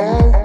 Oh.